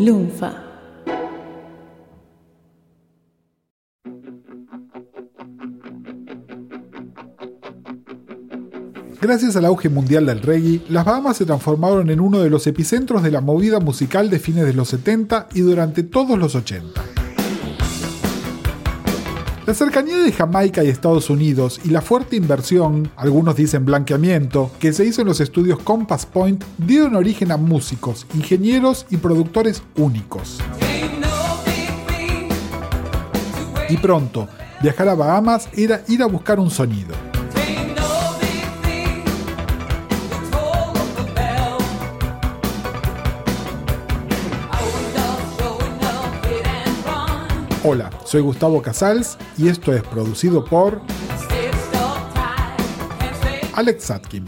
Lunfa. Gracias al auge mundial del reggae, las Bahamas se transformaron en uno de los epicentros de la movida musical de fines de los 70 y durante todos los 80. La cercanía de Jamaica y Estados Unidos y la fuerte inversión, algunos dicen blanqueamiento, que se hizo en los estudios Compass Point dieron origen a músicos, ingenieros y productores únicos. Y pronto, viajar a Bahamas era ir a buscar un sonido. Hola, soy Gustavo Casals y esto es producido por Alex Satkin.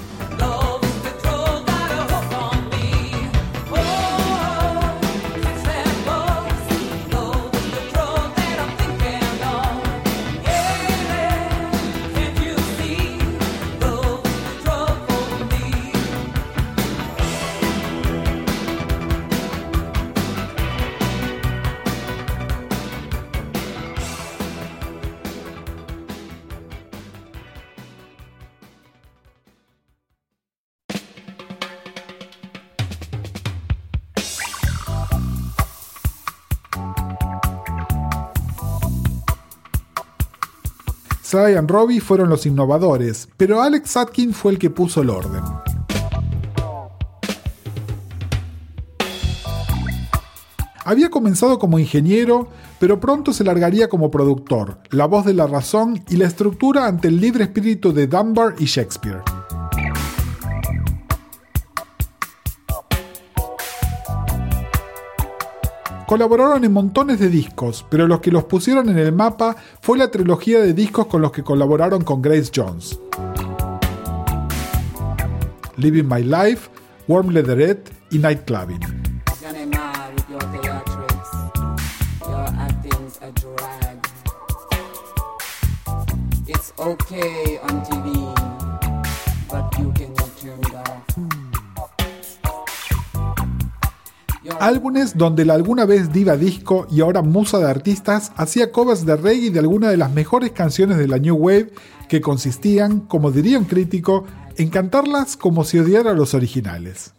Sly y Robbie fueron los innovadores, pero Alex Atkin fue el que puso el orden. Había comenzado como ingeniero, pero pronto se largaría como productor, la voz de la razón y la estructura ante el libre espíritu de Dunbar y Shakespeare. Colaboraron en montones de discos, pero los que los pusieron en el mapa fue la trilogía de discos con los que colaboraron con Grace Jones. Living My Life, Warm Leatherette y Night Clubbing. Álbumes donde la alguna vez diva disco y ahora musa de artistas hacía covers de reggae de algunas de las mejores canciones de la New Wave que consistían, como diría un crítico, en cantarlas como si odiara a los originales.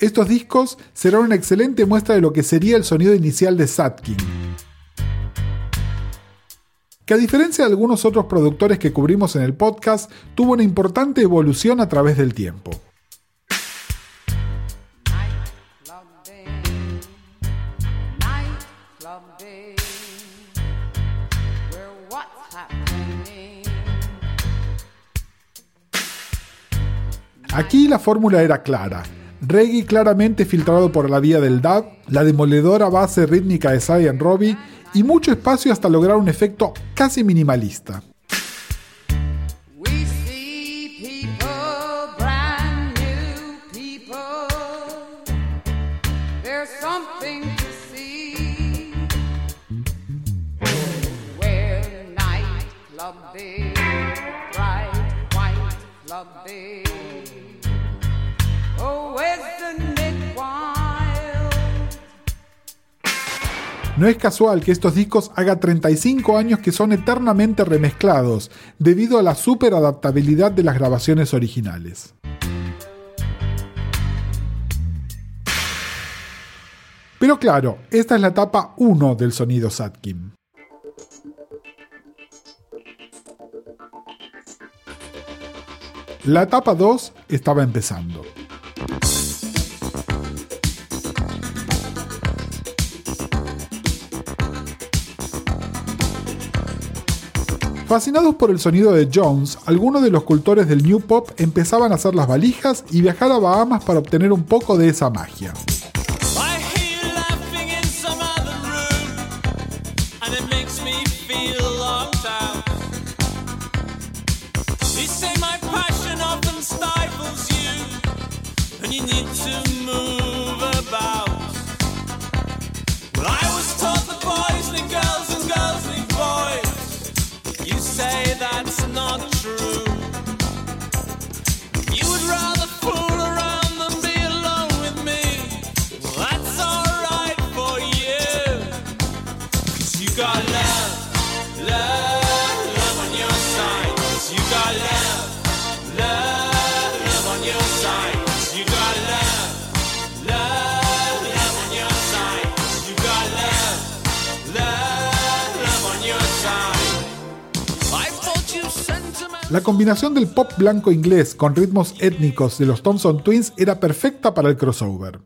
Estos discos serán una excelente muestra de lo que sería el sonido inicial de Satkin. Que a diferencia de algunos otros productores que cubrimos en el podcast, tuvo una importante evolución a través del tiempo. Aquí la fórmula era clara. Reggae claramente filtrado por la vía del dub, la demoledora base rítmica de Zion Robbie y mucho espacio hasta lograr un efecto casi minimalista. No es casual que estos discos haga 35 años que son eternamente remezclados, debido a la super adaptabilidad de las grabaciones originales. Pero claro, esta es la etapa 1 del sonido Satkin. La etapa 2 estaba empezando. Fascinados por el sonido de Jones, algunos de los cultores del New Pop empezaban a hacer las valijas y viajar a Bahamas para obtener un poco de esa magia. La combinación del pop blanco inglés con ritmos étnicos de los Thompson Twins era perfecta para el crossover.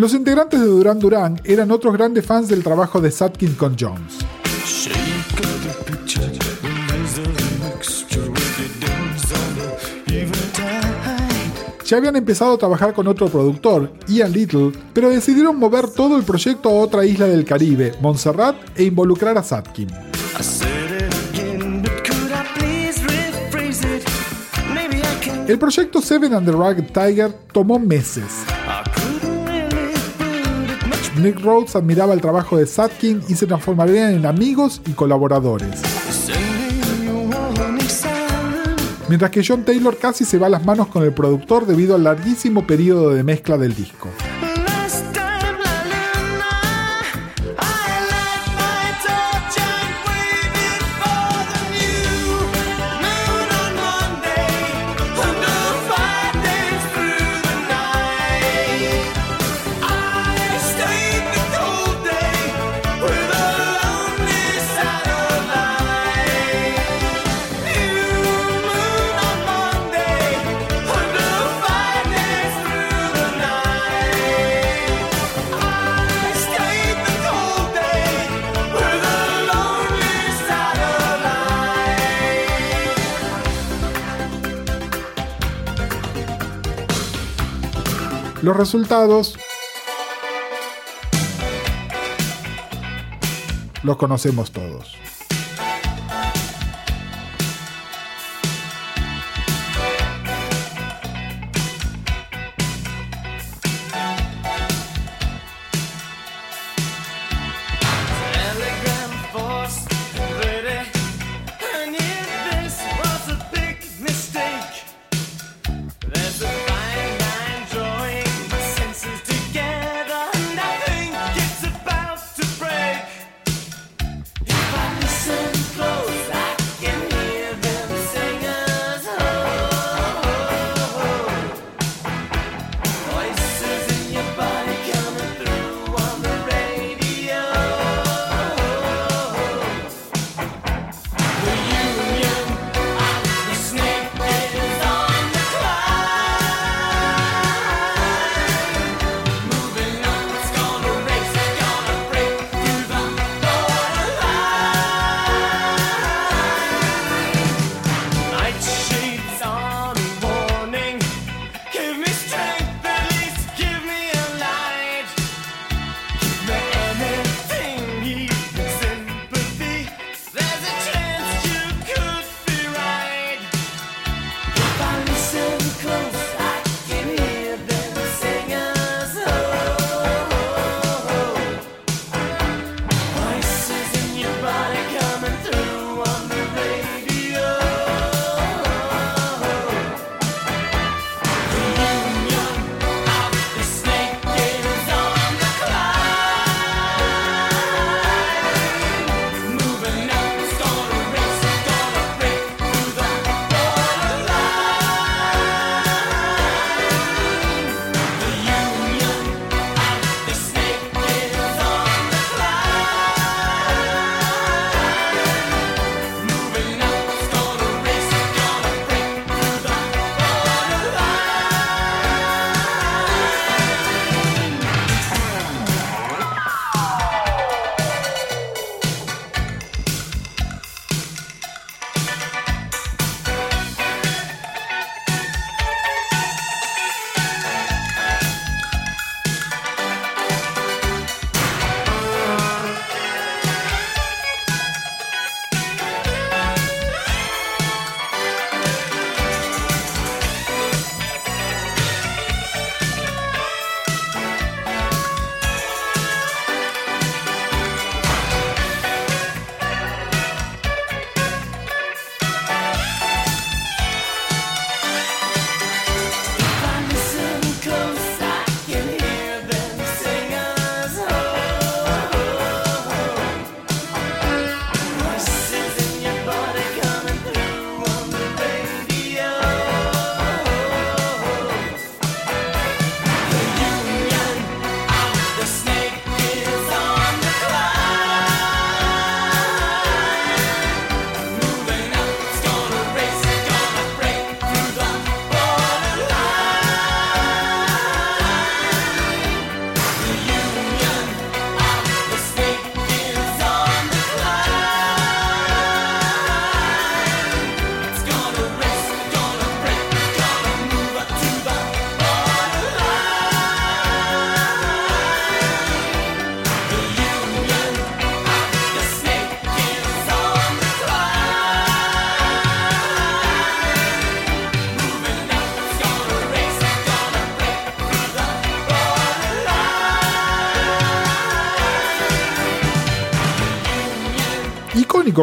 Los integrantes de Duran Duran eran otros grandes fans del trabajo de Satkin con Jones. Ya habían empezado a trabajar con otro productor, Ian Little, pero decidieron mover todo el proyecto a otra isla del Caribe, Montserrat, e involucrar a Satkin. El proyecto Seven and the Rugged Tiger tomó meses. Nick Rhodes admiraba el trabajo de Satkin y se transformarían en amigos y colaboradores. Mientras que John Taylor casi se va a las manos con el productor debido al larguísimo periodo de mezcla del disco. Los resultados los conocemos todos.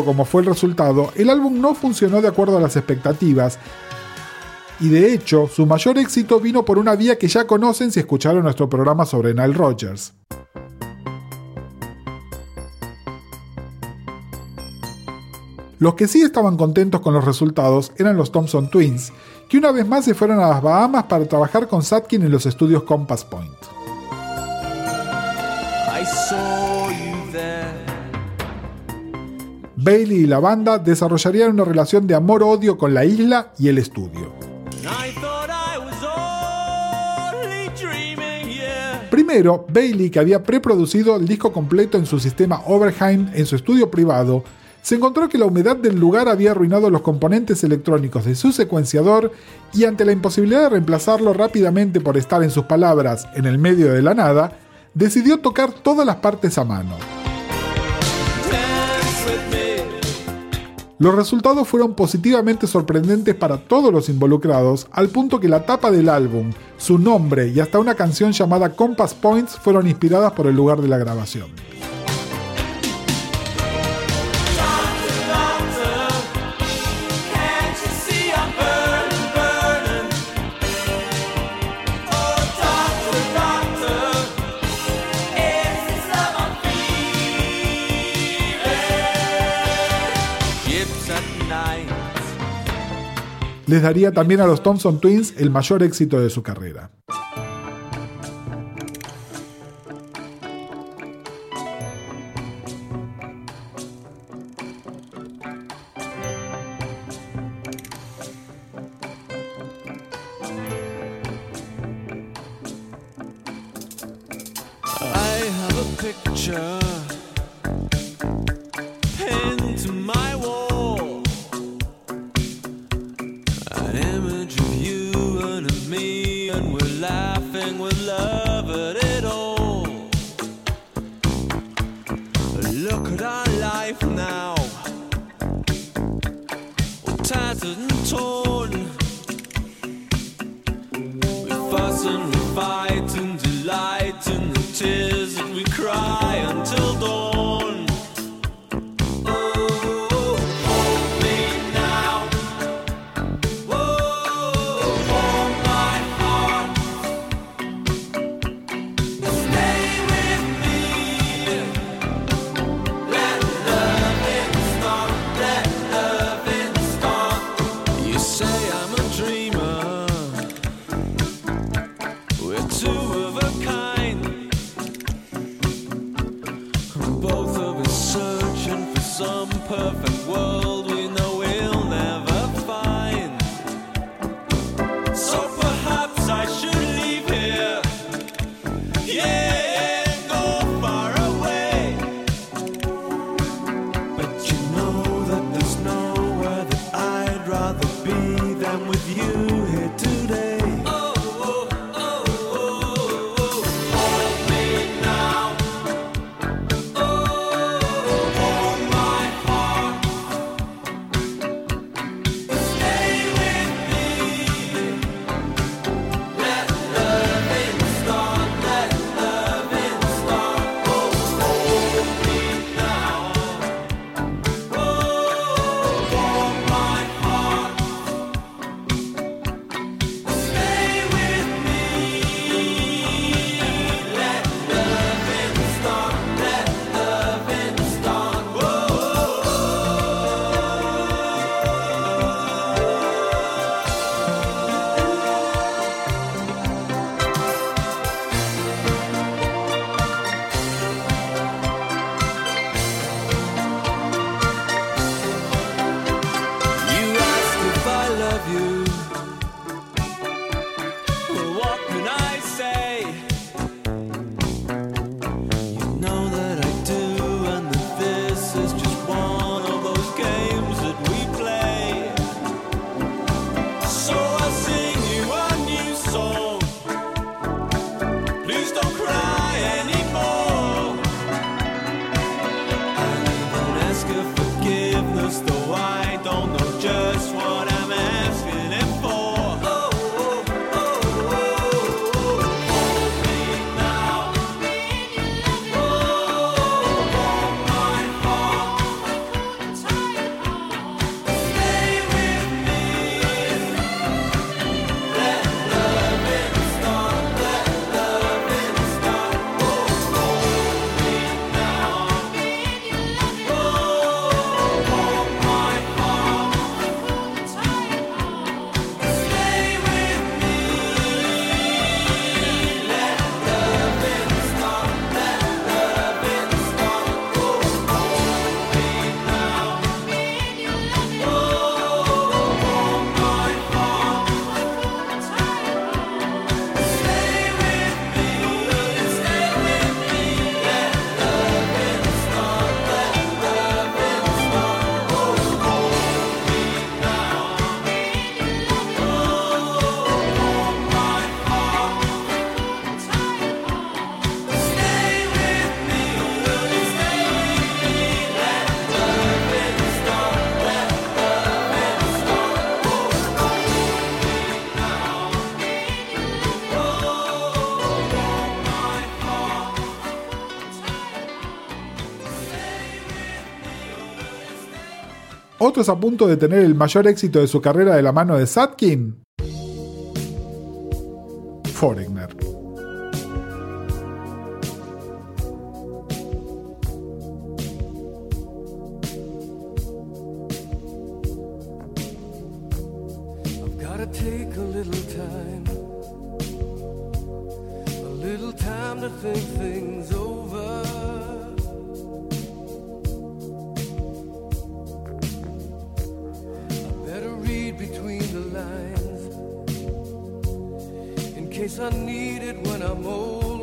Como fue el resultado, el álbum no funcionó de acuerdo a las expectativas, y de hecho, su mayor éxito vino por una vía que ya conocen si escucharon nuestro programa sobre Nile Rodgers. Los que sí estaban contentos con los resultados eran los Thompson Twins, que una vez más se fueron a las Bahamas para trabajar con Satkin en los estudios Compass Point. Bailey y la banda desarrollarían una relación de amor-odio con la isla y el estudio. Primero, Bailey, que había preproducido el disco completo en su sistema Overheim en su estudio privado, se encontró que la humedad del lugar había arruinado los componentes electrónicos de su secuenciador y ante la imposibilidad de reemplazarlo rápidamente por estar en sus palabras en el medio de la nada, decidió tocar todas las partes a mano. Los resultados fueron positivamente sorprendentes para todos los involucrados, al punto que la tapa del álbum, su nombre y hasta una canción llamada Compass Points fueron inspiradas por el lugar de la grabación. Les daría también a los Thompson Twins el mayor éxito de su carrera. me and we're laughing with love at it. Otros a punto de tener el mayor éxito de su carrera de la mano de Satkin. Foreigner. lines in case I need it when I'm old.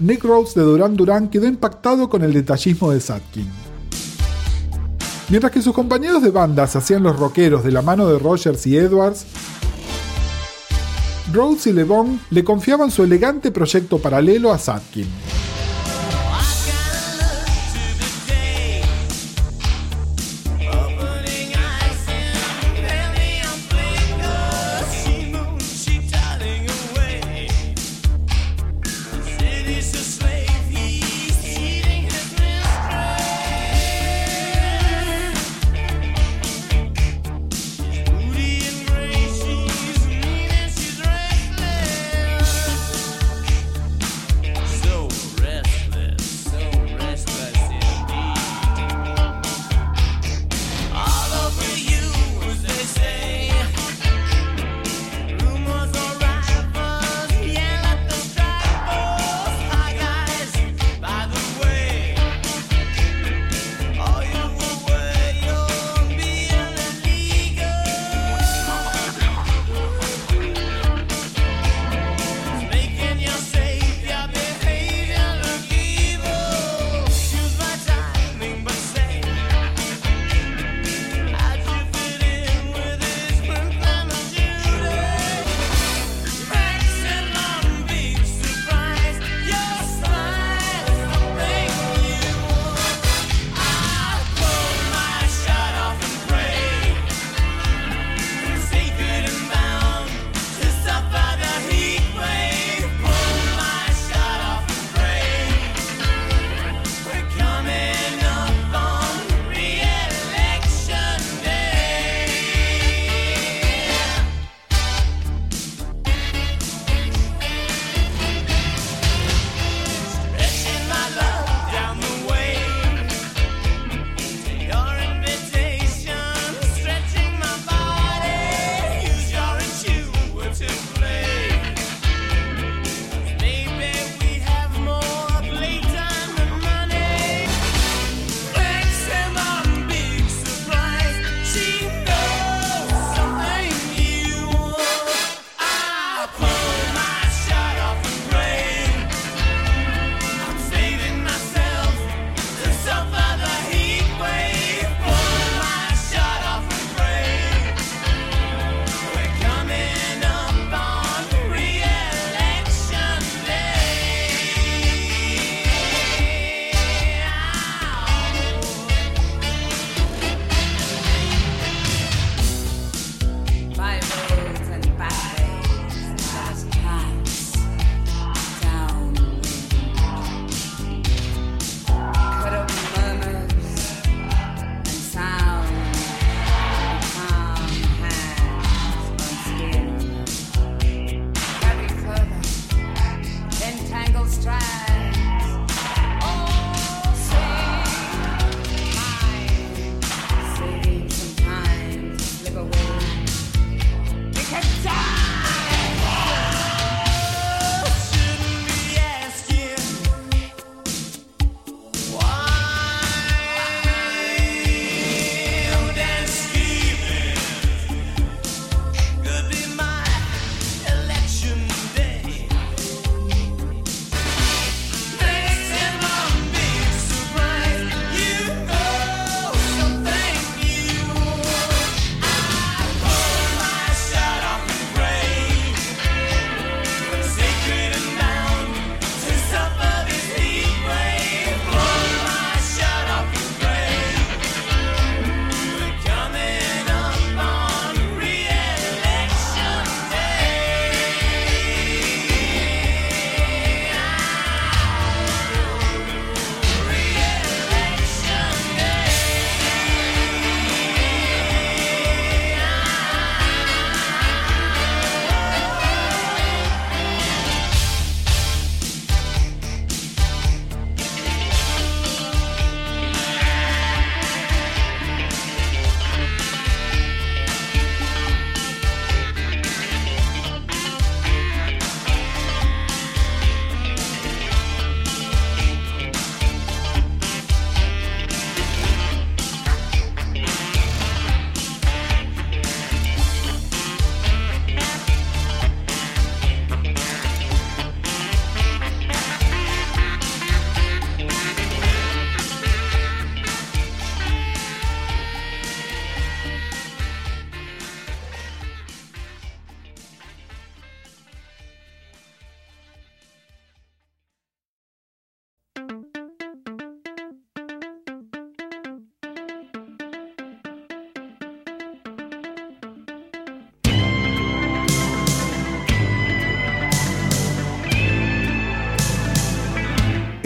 Nick Rhodes de Duran Duran quedó impactado con el detallismo de Satkin. Mientras que sus compañeros de banda se hacían los rockeros de la mano de Rogers y Edwards, Rhodes y LeBon le confiaban su elegante proyecto paralelo a Satkin.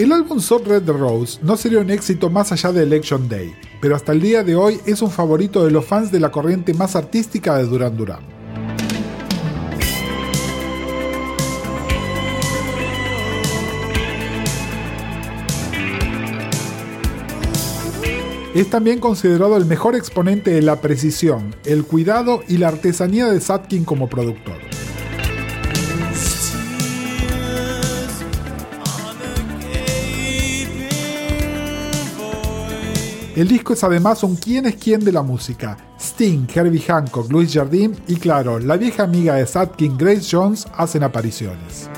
El álbum Sword Red Rose no sería un éxito más allá de Election Day, pero hasta el día de hoy es un favorito de los fans de la corriente más artística de Duran Duran. Es también considerado el mejor exponente de la precisión, el cuidado y la artesanía de Satkin como productor. El disco es además un quién es quién de la música. Sting, Herbie Hancock, Louis Jardim y claro, la vieja amiga de Satkin, Grace Jones, hacen apariciones.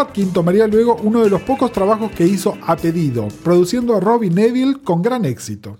Satkin tomaría luego uno de los pocos trabajos que hizo a pedido, produciendo a Robbie Neville con gran éxito.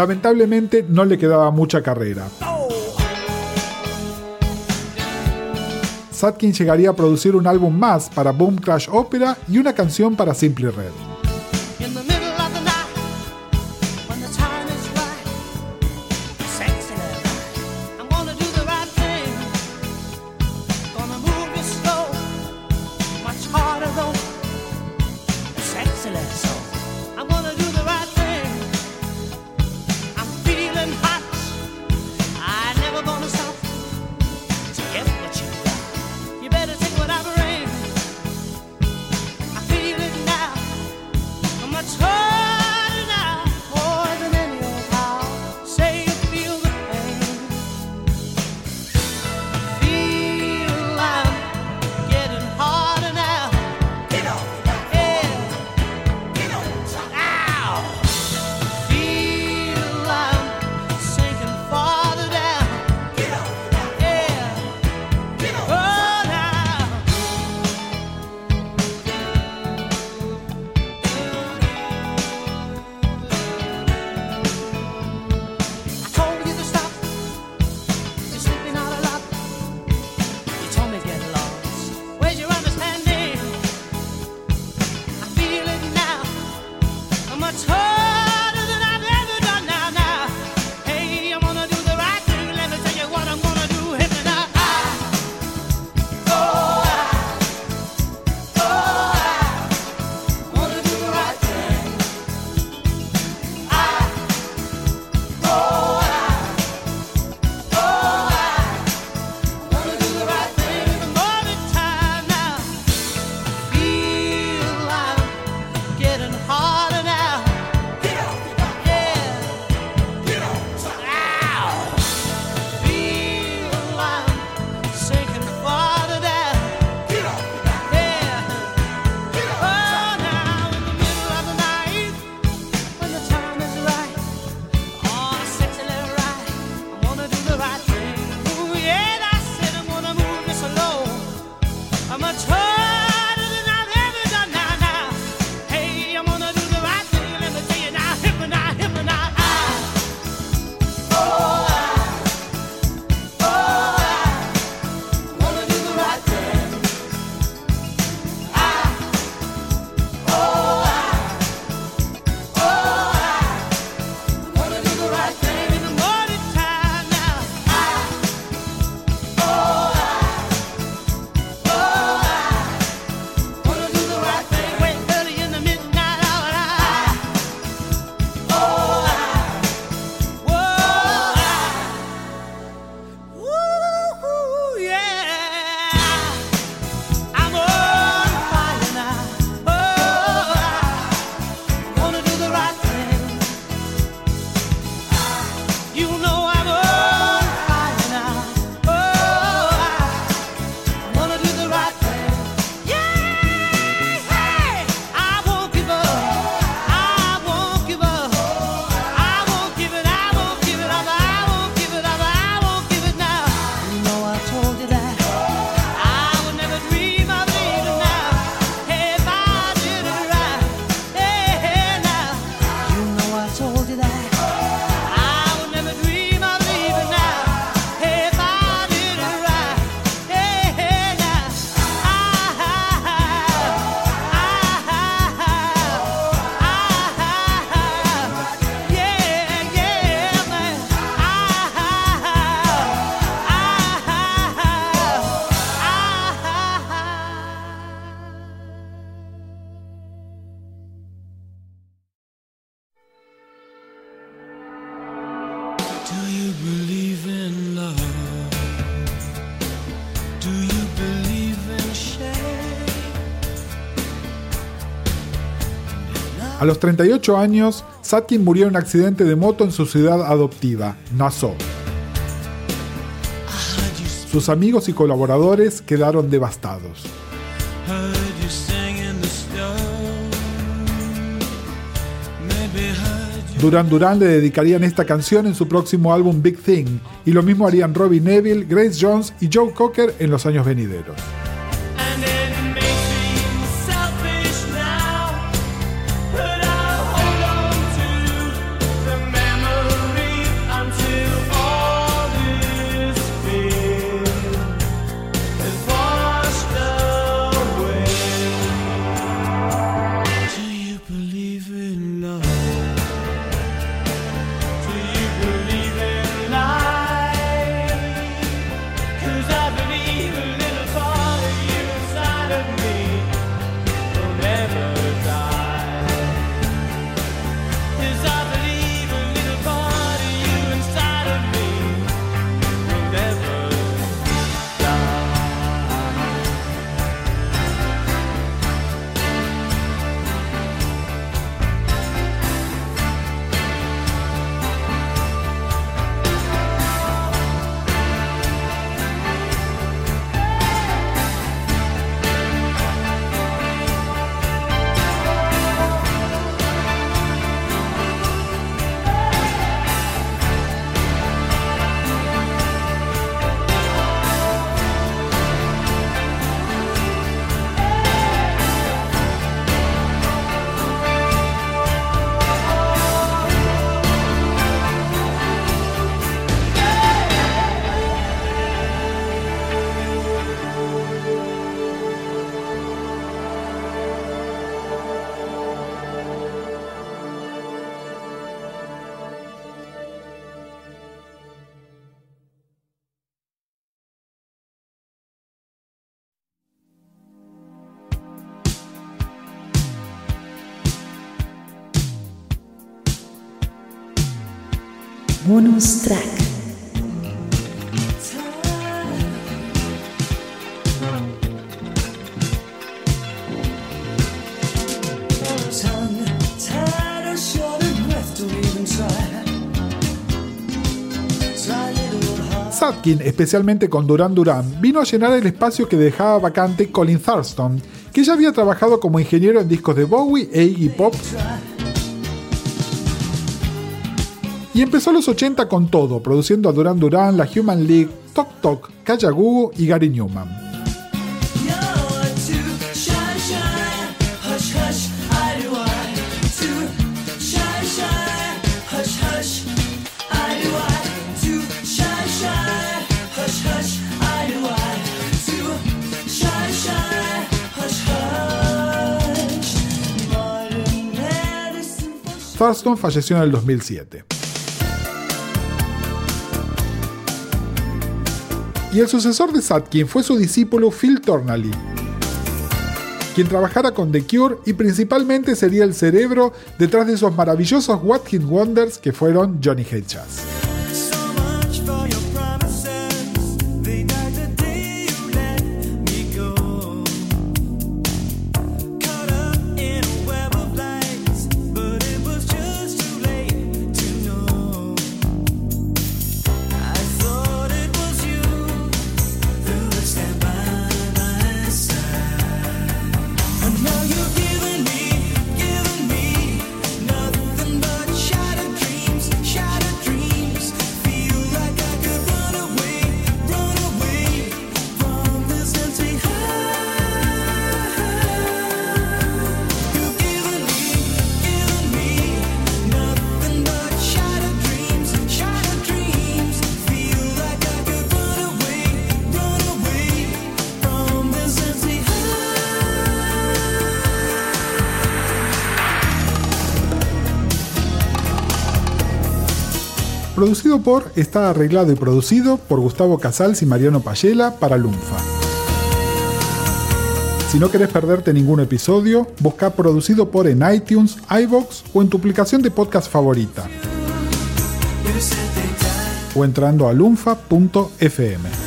Lamentablemente no le quedaba mucha carrera. Satkin llegaría a producir un álbum más para Boom Crash Opera y una canción para Simply Red. A los 38 años, Satkin murió en un accidente de moto en su ciudad adoptiva, Nassau. Sus amigos y colaboradores quedaron devastados. Duran Duran le dedicarían esta canción en su próximo álbum Big Thing, y lo mismo harían Robbie Neville, Grace Jones y Joe Cocker en los años venideros. Bonus Track. Sadkin, especialmente con Duran Duran, vino a llenar el espacio que dejaba vacante Colin Thurston, que ya había trabajado como ingeniero en discos de Bowie e Iggy Pop. Y empezó los 80 con todo, produciendo a Duran Duran, la Human League, Tok Tok, Kaya Gugu y Gary Newman. Thurston falleció en el 2007. Y el sucesor de Satkin fue su discípulo Phil Tornally, quien trabajara con The Cure y principalmente sería el cerebro detrás de esos maravillosos What Wonders que fueron Johnny Hedges. Producido por, está arreglado y producido por Gustavo Casals y Mariano Payela para Lunfa. Si no querés perderte ningún episodio, busca producido por en iTunes, iBox o en tu aplicación de podcast favorita. O entrando a lunfa.fm.